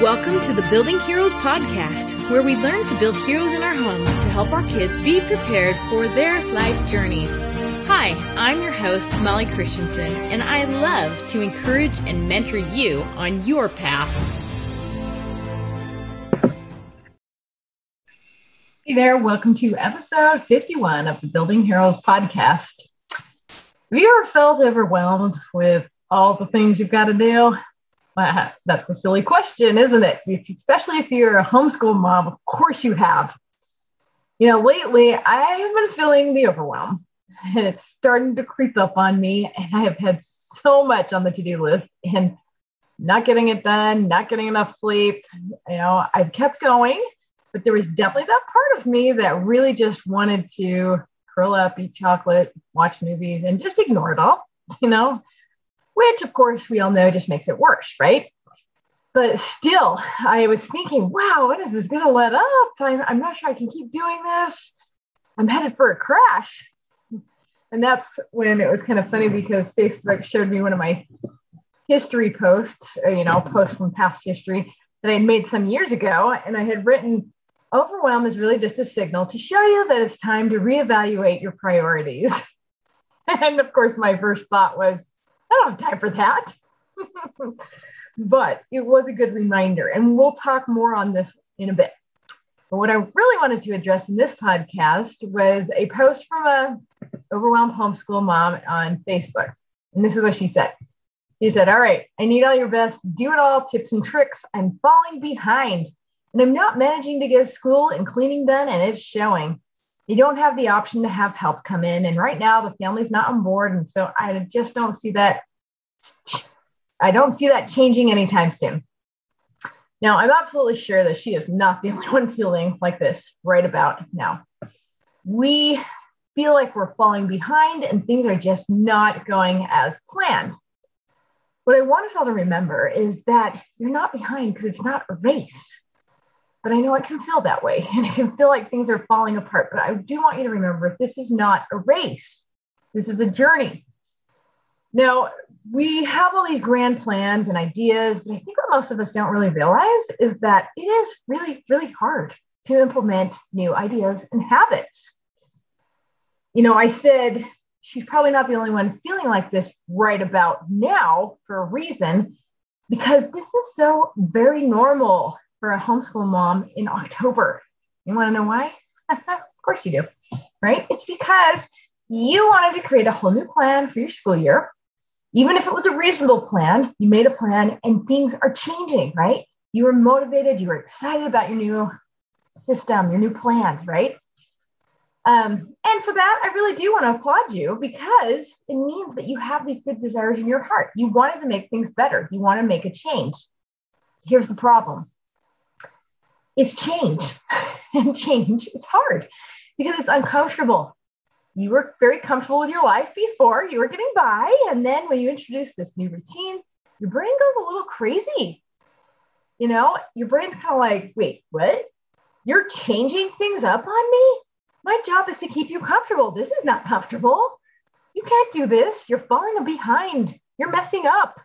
Welcome to the Building Heroes podcast, where we learn to build heroes in our homes to help our kids be prepared for their life journeys. Hi, I'm your host, Molly Christensen, and I love to encourage and mentor you on your path. Hey there, welcome to episode 51 of the Building Heroes podcast. Have you ever felt overwhelmed with all the things you've got to do? That's a silly question, isn't it? If, especially if you're a homeschool mom, of course you have. You know, lately I have been feeling the overwhelm and it's starting to creep up on me. And I have had so much on the to do list and not getting it done, not getting enough sleep. You know, I've kept going, but there was definitely that part of me that really just wanted to curl up, eat chocolate, watch movies, and just ignore it all, you know which of course we all know just makes it worse, right? But still, I was thinking, wow, when is this going to let up? I'm, I'm not sure I can keep doing this. I'm headed for a crash. And that's when it was kind of funny because Facebook showed me one of my history posts, uh, you know, posts from past history that I had made some years ago. And I had written, overwhelm is really just a signal to show you that it's time to reevaluate your priorities. and of course, my first thought was, I don't have time for that. but it was a good reminder. And we'll talk more on this in a bit. But what I really wanted to address in this podcast was a post from a overwhelmed homeschool mom on Facebook. And this is what she said. She said, All right, I need all your best do it all tips and tricks. I'm falling behind and I'm not managing to get school and cleaning done, and it's showing you don't have the option to have help come in. And right now the family's not on board. And so I just don't see that. I don't see that changing anytime soon. Now, I'm absolutely sure that she is not the only one feeling like this right about now. We feel like we're falling behind and things are just not going as planned. What I want us all to remember is that you're not behind because it's not a race but I know it can feel that way and it can feel like things are falling apart. But I do want you to remember this is not a race, this is a journey. Now, we have all these grand plans and ideas, but I think what most of us don't really realize is that it is really, really hard to implement new ideas and habits. You know, I said she's probably not the only one feeling like this right about now for a reason, because this is so very normal for a homeschool mom in October. You want to know why? of course you do, right? It's because you wanted to create a whole new plan for your school year. Even if it was a reasonable plan, you made a plan and things are changing, right? You were motivated, you were excited about your new system, your new plans, right? Um, and for that, I really do want to applaud you because it means that you have these good desires in your heart. You wanted to make things better, you want to make a change. Here's the problem is change. and change is hard because it's uncomfortable. You were very comfortable with your life before, you were getting by. And then when you introduce this new routine, your brain goes a little crazy. You know, your brain's kind of like, wait, what? You're changing things up on me? My job is to keep you comfortable. This is not comfortable. You can't do this. You're falling behind. You're messing up.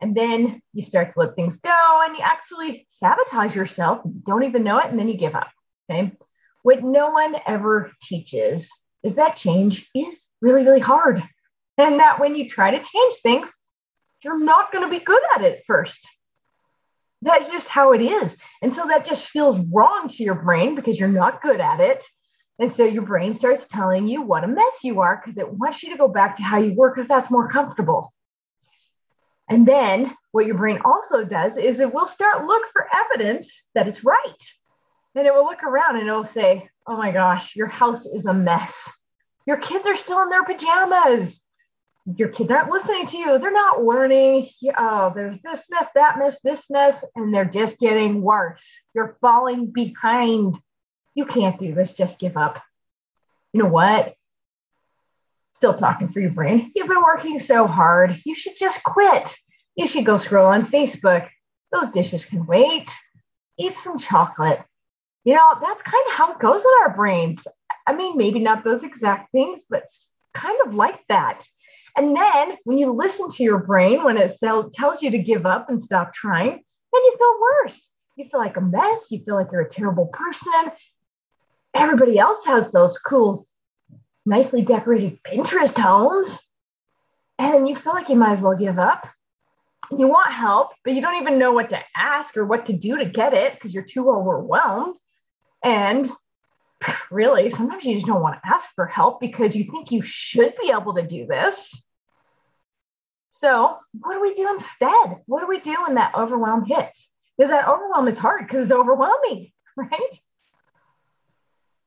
And then you start to let things go and you actually sabotage yourself. You don't even know it. And then you give up. Okay. What no one ever teaches is that change is really, really hard. And that when you try to change things, you're not going to be good at it first. That's just how it is. And so that just feels wrong to your brain because you're not good at it. And so your brain starts telling you what a mess you are because it wants you to go back to how you were because that's more comfortable. And then what your brain also does is it will start look for evidence that it's right. And it will look around and it will say, "Oh my gosh, your house is a mess. Your kids are still in their pajamas. Your kids aren't listening to you. They're not learning. Oh, there's this mess, that mess, this mess, and they're just getting worse. You're falling behind. You can't do this. Just give up. You know what? Still talking for your brain. You've been working so hard. You should just quit. You should go scroll on Facebook. Those dishes can wait. Eat some chocolate. You know, that's kind of how it goes in our brains. I mean, maybe not those exact things, but kind of like that. And then when you listen to your brain, when it tells you to give up and stop trying, then you feel worse. You feel like a mess. You feel like you're a terrible person. Everybody else has those cool, nicely decorated Pinterest homes. And you feel like you might as well give up. You want help, but you don't even know what to ask or what to do to get it because you're too overwhelmed. And really, sometimes you just don't want to ask for help because you think you should be able to do this. So, what do we do instead? What do we do when that overwhelm hits? Because that overwhelm is hard because it's overwhelming, right?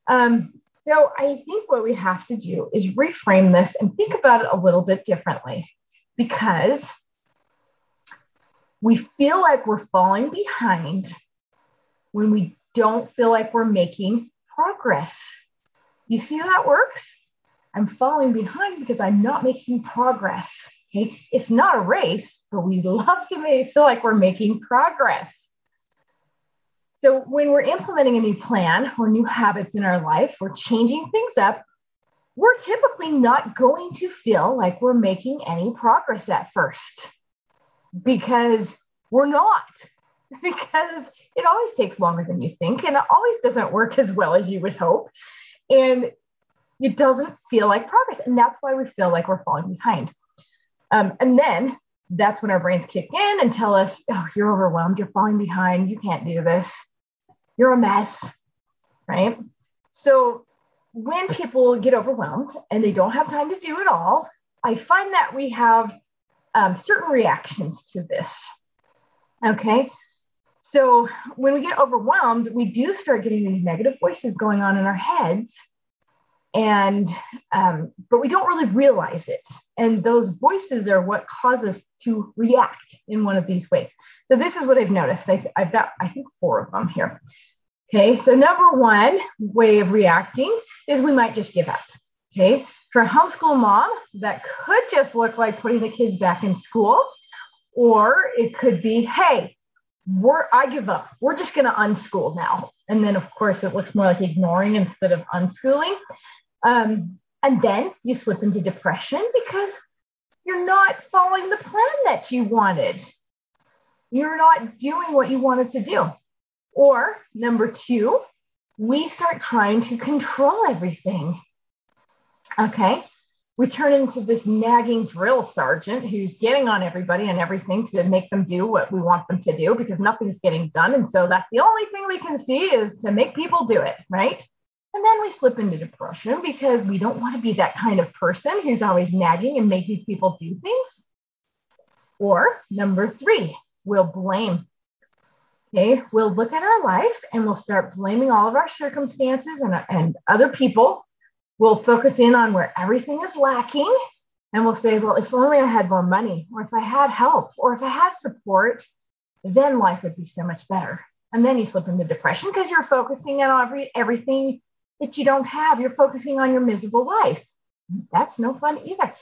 Um, so, I think what we have to do is reframe this and think about it a little bit differently because we feel like we're falling behind when we don't feel like we're making progress. You see how that works? I'm falling behind because I'm not making progress. Okay, it's not a race, but we love to make, feel like we're making progress. So when we're implementing a new plan or new habits in our life, we're changing things up. We're typically not going to feel like we're making any progress at first because we're not. Because it always takes longer than you think and it always doesn't work as well as you would hope. And it doesn't feel like progress. And that's why we feel like we're falling behind. Um, and then that's when our brains kick in and tell us, oh, you're overwhelmed, you're falling behind, you can't do this, you're a mess, right? So when people get overwhelmed and they don't have time to do it all, I find that we have um, certain reactions to this. Okay. So when we get overwhelmed, we do start getting these negative voices going on in our heads and um, but we don't really realize it. And those voices are what cause us to react in one of these ways. So this is what i've noticed. I've, I've got i think four of them here. Okay so number one way of reacting is we might just give up. Okay for a homeschool mom that could just look like putting the kids back in school or it could be hey we're i give up. We're just going to unschool now. And then of course it looks more like ignoring instead of unschooling um, and then you slip into depression because you're not following the plan that you wanted. You're not doing what you wanted to do. Or number two, we start trying to control everything. Okay. We turn into this nagging drill sergeant who's getting on everybody and everything to make them do what we want them to do because nothing's getting done. And so that's the only thing we can see is to make people do it, right? And then we slip into depression because we don't want to be that kind of person who's always nagging and making people do things. Or number three, we'll blame. Okay, we'll look at our life and we'll start blaming all of our circumstances and, and other people. We'll focus in on where everything is lacking and we'll say, well, if only I had more money, or if I had help, or if I had support, then life would be so much better. And then you slip into depression because you're focusing on every, everything that you don't have. You're focusing on your miserable life. That's no fun either.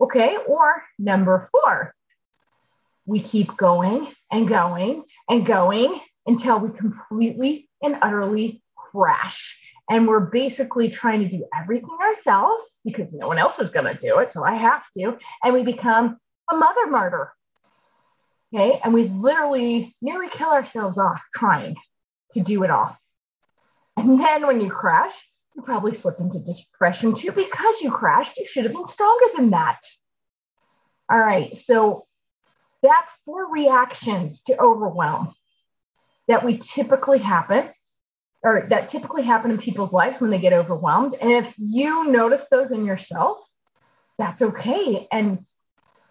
Okay. Or number four, we keep going and going and going until we completely and utterly crash. And we're basically trying to do everything ourselves because no one else is going to do it. So I have to. And we become a mother martyr. Okay. And we literally nearly kill ourselves off trying to do it all. And then when you crash, you probably slip into depression too because you crashed. You should have been stronger than that. All right. So that's four reactions to overwhelm that we typically happen or that typically happen in people's lives when they get overwhelmed. And if you notice those in yourself, that's okay. And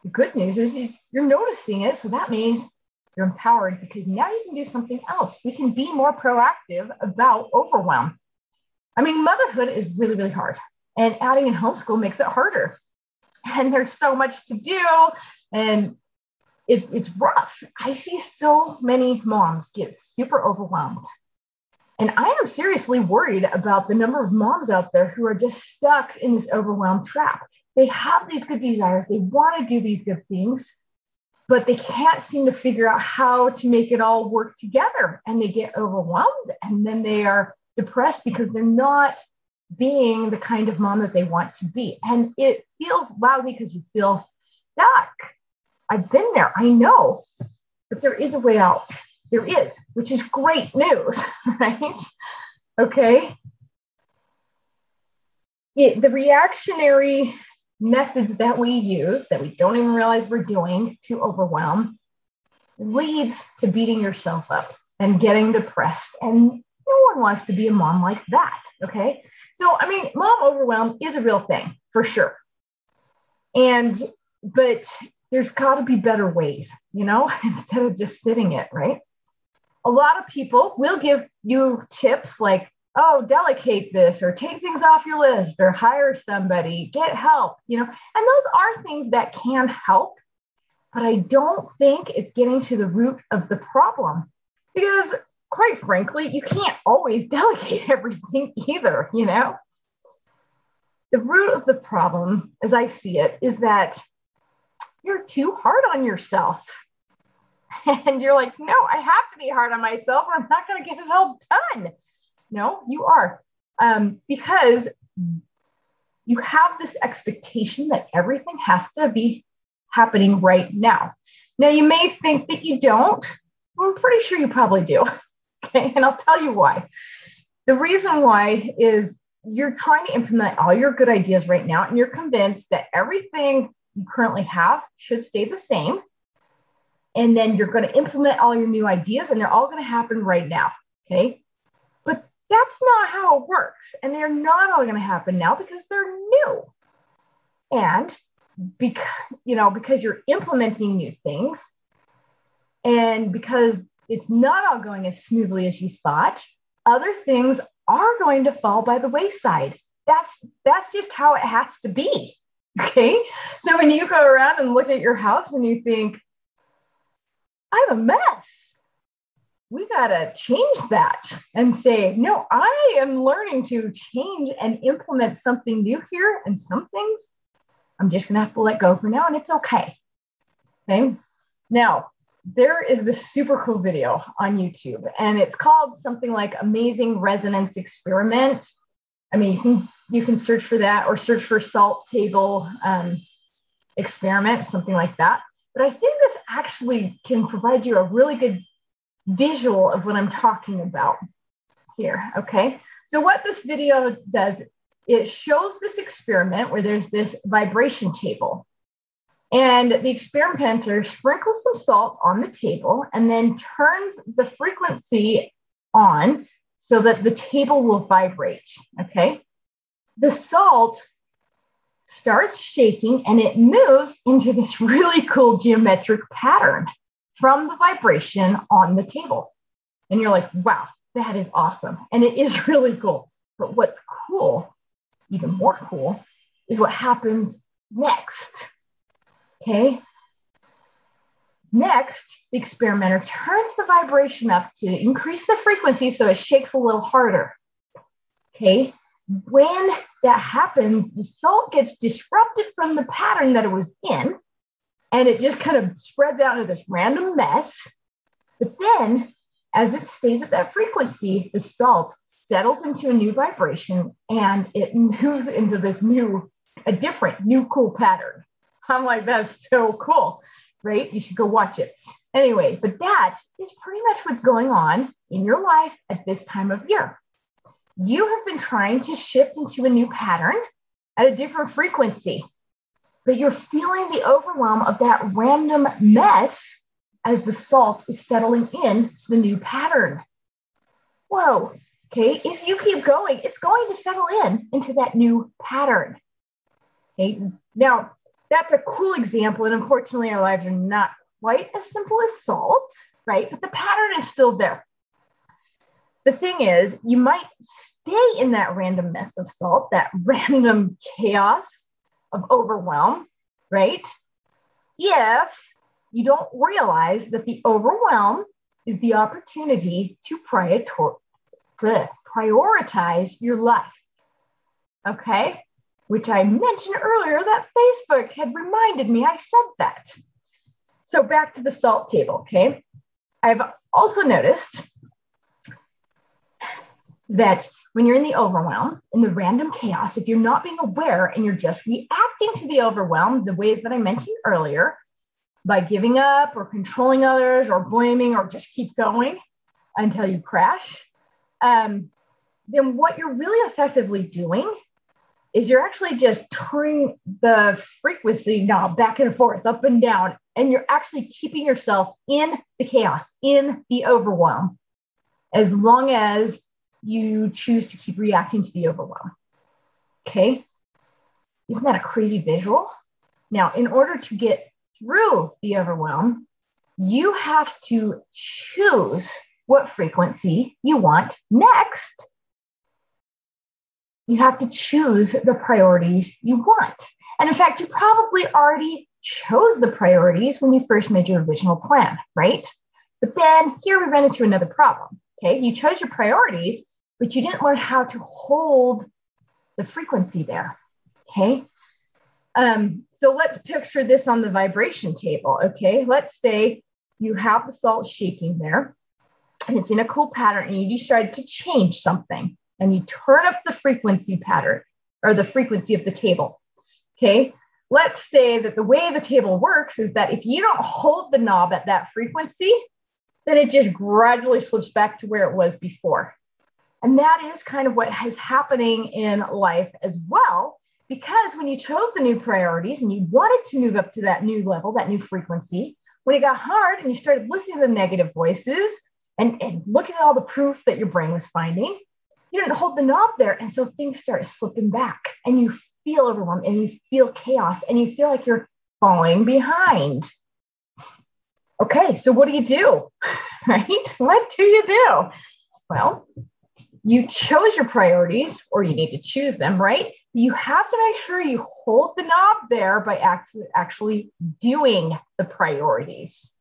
the good news is you're noticing it. So that means you're empowered because now you can do something else. We can be more proactive about overwhelm. I mean, motherhood is really, really hard, and adding in homeschool makes it harder. And there's so much to do, and it's it's rough. I see so many moms get super overwhelmed. And I am seriously worried about the number of moms out there who are just stuck in this overwhelmed trap. They have these good desires, they want to do these good things, but they can't seem to figure out how to make it all work together. And they get overwhelmed and then they are depressed because they're not being the kind of mom that they want to be. And it feels lousy because you feel stuck. I've been there, I know, but there is a way out. there is, which is great news, right? Okay. It, the reactionary methods that we use that we don't even realize we're doing to overwhelm leads to beating yourself up and getting depressed. And no one wants to be a mom like that. Okay. So, I mean, mom overwhelm is a real thing for sure. And, but there's got to be better ways, you know, instead of just sitting it, right? A lot of people will give you tips like, oh, delegate this or take things off your list or hire somebody, get help, you know, and those are things that can help. But I don't think it's getting to the root of the problem because, quite frankly, you can't always delegate everything either, you know? The root of the problem, as I see it, is that you're too hard on yourself. And you're like, no, I have to be hard on myself or I'm not going to get it all done. No, you are. Um, because you have this expectation that everything has to be happening right now. Now, you may think that you don't. I'm pretty sure you probably do. okay. And I'll tell you why. The reason why is you're trying to implement all your good ideas right now, and you're convinced that everything you currently have should stay the same. And then you're going to implement all your new ideas, and they're all going to happen right now. Okay. That's not how it works. And they're not all going to happen now because they're new. And because, you know, because you're implementing new things and because it's not all going as smoothly as you thought, other things are going to fall by the wayside. That's that's just how it has to be. Okay. So when you go around and look at your house and you think, I'm a mess, we got to change that and say, no, I am learning to change and implement something new here. And some things I'm just going to have to let go for now, and it's okay. Okay. Now, there is this super cool video on YouTube, and it's called something like Amazing Resonance Experiment. I mean, you can you can search for that or search for salt table um, experiment, something like that. But I think this actually can provide you a really good visual of what I'm talking about here. Okay. So what this video does, it shows this experiment where there's this vibration table. And the experimenter sprinkles some salt on the table and then turns the frequency on so that the table will vibrate. Okay the salt starts shaking and it moves into this really cool geometric pattern from the vibration on the table. And you're like, wow, that is awesome. And it is really cool. But what's cool, even more cool, is what happens next. Okay. Next, the experimenter turns the vibration up to increase the frequency so it shakes a little harder. Okay when that happens, the salt gets disrupted from the pattern that it was in, and it just kind of spreads out into this random mess. But then, as it stays at that frequency, the salt settles into a new vibration and it moves into this new, a different, new, cool pattern. I'm like, that's so cool, right? You should go watch it. Anyway, but that is pretty much what's going on in your life at this time of year you have been trying to shift into a new pattern at a different frequency, but you're feeling the overwhelm of that random mess as the salt is settling in to the new pattern. Whoa, okay, if you keep going, it's going to settle in into that new pattern. Okay, now that's a cool example, and unfortunately, our lives are not quite as simple as salt, right? But the pattern is still there the thing is, you might stay in that random mess of salt, that random chaos of overwhelm, right? If you don't realize that the overwhelm is the opportunity to prioritize your life. Okay? Which I mentioned earlier that Facebook had reminded me I said that. So back to the salt table, okay? I've also noticed that when you're in the overwhelm, in the random chaos, if you're not being aware and you're just reacting to the overwhelm, the ways that I mentioned earlier, by giving up or controlling others or blaming or just keep going until you crash, um, then what you're really effectively doing is you're actually just turning the frequency knob back and forth, up and down, and you're actually keeping yourself in the chaos, in the overwhelm, as long as you choose to keep reacting to the overwhelm. Okay. Isn't that a crazy visual? Now, in order to get through the overwhelm, you have to choose what frequency you want next. You have to choose the priorities you want. And in fact, you probably already chose the priorities when you first made your original plan, right? But then here we run into another problem. Okay, you chose your priorities, but you didn't learn how to hold the frequency there. Okay. Um, so let's picture this on the vibration table. Okay. Let's say you have the salt shaking there and it's in a cool pattern and you decide to change something and you turn up the frequency pattern or the frequency of the table. Okay. Let's say that the way the table works is that if you don't hold the knob at that frequency, then it just gradually slips back to where it was before. And that is kind of what is happening in life as well. Because when you chose the new priorities and you wanted to move up to that new level, that new frequency, when it got hard and you started listening to the negative voices and, and looking at all the proof that your brain was finding, you didn't hold the knob there. And so things start slipping back and you feel overwhelmed and you feel chaos and you feel like you're falling behind. Okay, so what do you do? Right? What do you do? Well, you chose your priorities, or you need to choose them, right? You have to make sure you hold the knob there by actually doing the priorities.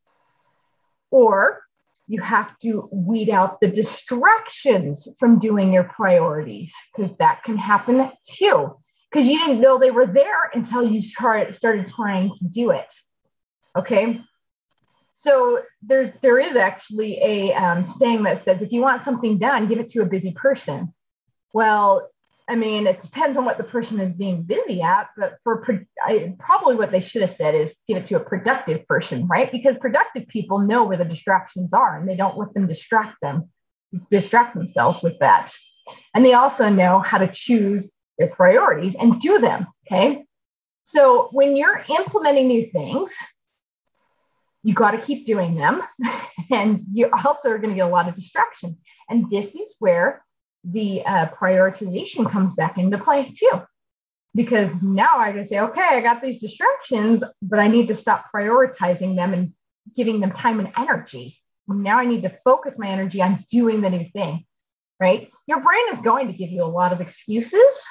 Or you have to weed out the distractions from doing your priorities, because that can happen too. Because you didn't know they were there until you started trying to do it. Okay so there, there is actually a um, saying that says if you want something done, give it to a busy person. Well, I mean, it depends on what the person is being busy at, but for I, probably what they should have said is give it to a productive person, right? Because productive people know where the distractions are and they don't let them distract them, distract themselves with that. And they also know how to choose their priorities and do them. Okay. So when you're implementing new things, you got to keep doing them. and you also are going to get a lot of distractions. And this is where the uh, prioritization comes back into play too. Because now I can say, okay, I got these distractions, but I need to stop prioritizing them and giving them time and energy. Now I need to focus my energy on doing the new thing, right? Your brain is going to give you a lot of excuses,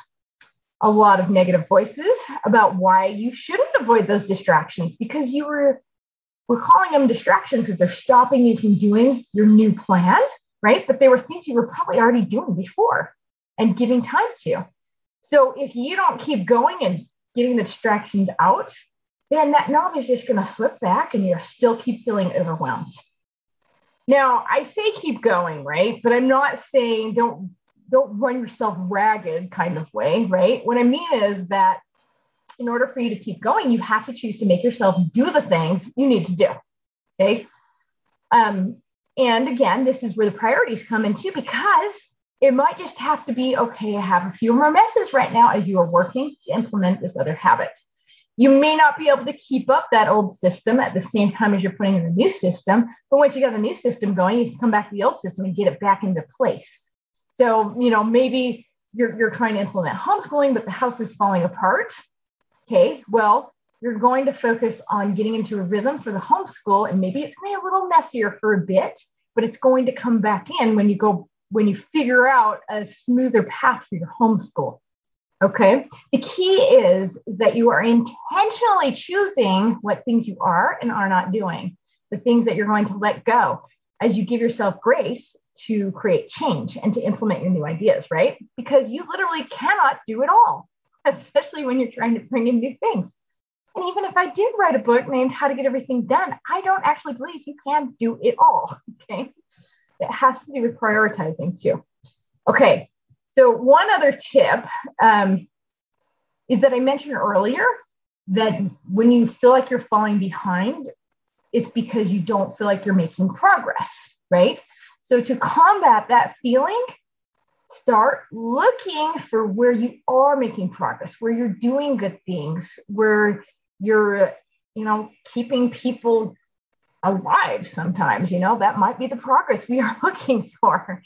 a lot of negative voices about why you shouldn't avoid those distractions because you were we're calling them distractions because they're stopping you from doing your new plan, right? But they were things you were probably already doing before and giving time to. So if you don't keep going and getting the distractions out, then that knob is just going to slip back and you'll still keep feeling overwhelmed. Now, I say keep going, right? But I'm not saying don't don't run yourself ragged kind of way, right? What I mean is that in order for you to keep going, you have to choose to make yourself do the things you need to do. Okay. Um, and again, this is where the priorities come in too, because it might just have to be okay, I have a few more messes right now as you are working to implement this other habit. You may not be able to keep up that old system at the same time as you're putting in the new system, but once you got the new system going, you can come back to the old system and get it back into place. So, you know, maybe you're, you're trying to implement homeschooling, but the house is falling apart. Okay, well, you're going to focus on getting into a rhythm for the homeschool, and maybe it's going to be a little messier for a bit, but it's going to come back in when you go when you figure out a smoother path for your homeschool. Okay. The key is, that you are intentionally choosing what things you are and are not doing, the things that you're going to let go as you give yourself grace to create change and to implement your new ideas, right? Because you literally cannot do it all. Especially when you're trying to bring in new things. And even if I did write a book named How to Get Everything Done, I don't actually believe you can do it all. Okay. It has to do with prioritizing too. Okay. So, one other tip um, is that I mentioned earlier that when you feel like you're falling behind, it's because you don't feel like you're making progress, right? So to combat that feeling, start looking for where you are making progress, where you're doing good things, where you're, you know, keeping people alive sometimes, you know, that might be the progress we are looking for.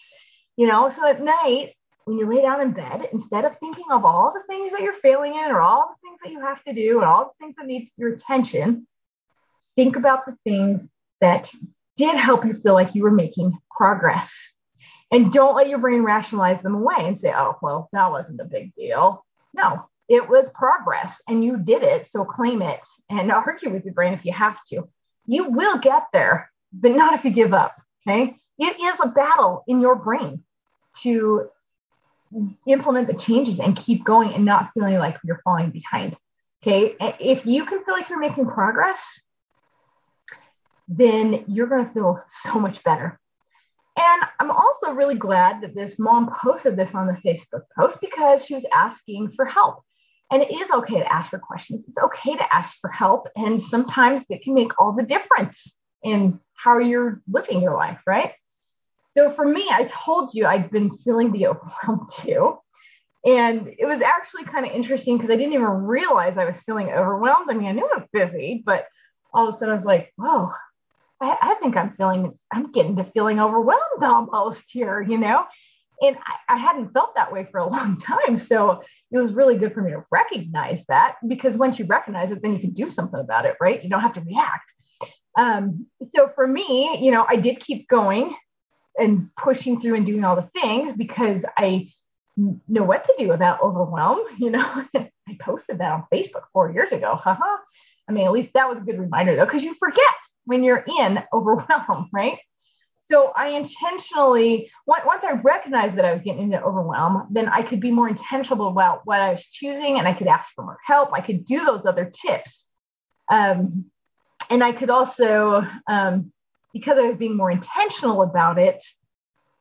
You know, so at night, when you lay down in bed, instead of thinking of all the things that you're failing in or all the things that you have to do and all the things that need your attention, think about the things that did help you feel like you were making progress. And don't let your brain rationalize them away and say, oh, well, that wasn't a big deal. No, it was progress and you did it. So claim it and argue with your brain if you have to. You will get there, but not if you give up. Okay. It is a battle in your brain to implement the changes and keep going and not feeling like you're falling behind. Okay. If you can feel like you're making progress, then you're going to feel so much better. Also really glad that this mom posted this on the Facebook post because she was asking for help. And it is okay to ask for questions. It's okay to ask for help. And sometimes it can make all the difference in how you're living your life, right? So for me, I told you I'd been feeling the overwhelm too. And it was actually kind of interesting because I didn't even realize I was feeling overwhelmed. I mean, I knew I was busy, but all of a sudden I was like, whoa, I, I think I'm feeling, I'm getting to feeling overwhelmed almost here, you know? And I, I hadn't felt that way for a long time. So it was really good for me to recognize that because once you recognize it, then you can do something about it, right? You don't have to react. Um, so for me, you know, I did keep going and pushing through and doing all the things because I know what to do about overwhelm. You know, I posted that on Facebook four years ago. Haha. I mean, at least that was a good reminder though, because you forget when you're in overwhelm, right? So I intentionally, once I recognized that I was getting into overwhelm, then I could be more intentional about what I was choosing and I could ask for more help. I could do those other tips. Um, and I could also um, because I was being more intentional about it,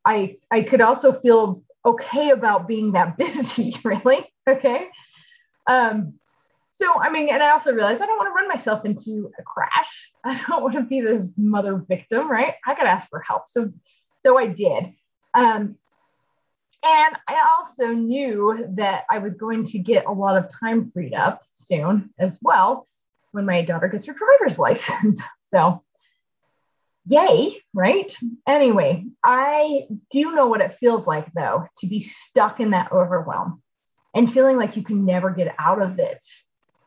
I I could also feel okay about being that busy, really. Okay. Um, so I mean, and I also realized I don't want to run myself into a crash. I don't want to be this mother victim, right? I could ask for help. So so I did. Um, and I also knew that I was going to get a lot of time freed up soon as well when my daughter gets her driver's license. so yay, right? Anyway, I do know what it feels like though to be stuck in that overwhelm and feeling like you can never get out of it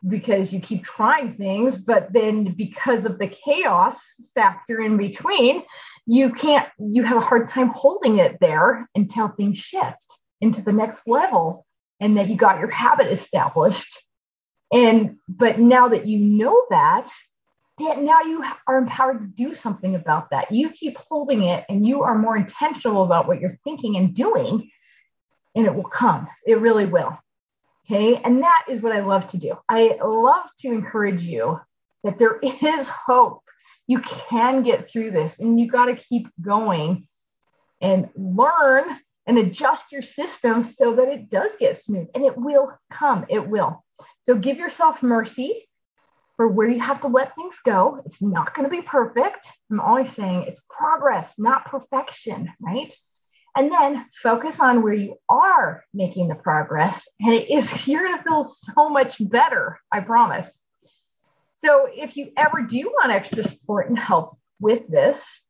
because you keep trying things, but then because of the chaos factor in between, you can't, you have a hard time holding it there until things shift into the next level and that you got your habit established. And, but now that you know that, that now you are empowered to do something about that. You keep holding it and you are more intentional about what you're thinking and doing, and it will come. It really will. Okay. And that is what I love to do. I love to encourage you that there is hope. You can get through this, and you got to keep going and learn and adjust your system so that it does get smooth and it will come. It will. So give yourself mercy for where you have to let things go. It's not going to be perfect. I'm always saying it's progress, not perfection, right? And then focus on where you are making the progress. And it is, you're going to feel so much better, I promise. So if you ever do want extra support and help with this,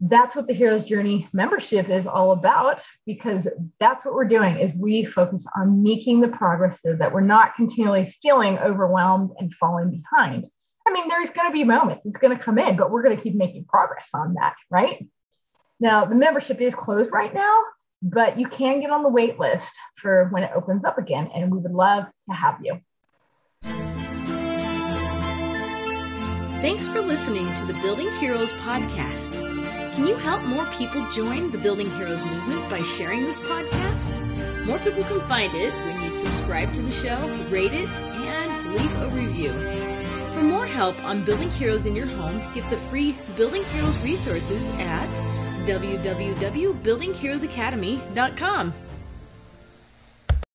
that's what the hero's journey membership is all about because that's what we're doing is we focus on making the progress so that we're not continually feeling overwhelmed and falling behind i mean there's going to be moments it's going to come in but we're going to keep making progress on that right now the membership is closed right now but you can get on the wait list for when it opens up again and we would love to have you Thanks for listening to the Building Heroes podcast. Can you help more people join the Building Heroes movement by sharing this podcast? More people can find it when you subscribe to the show, rate it, and leave a review. For more help on building heroes in your home, get the free Building Heroes resources at www.buildingheroesacademy.com.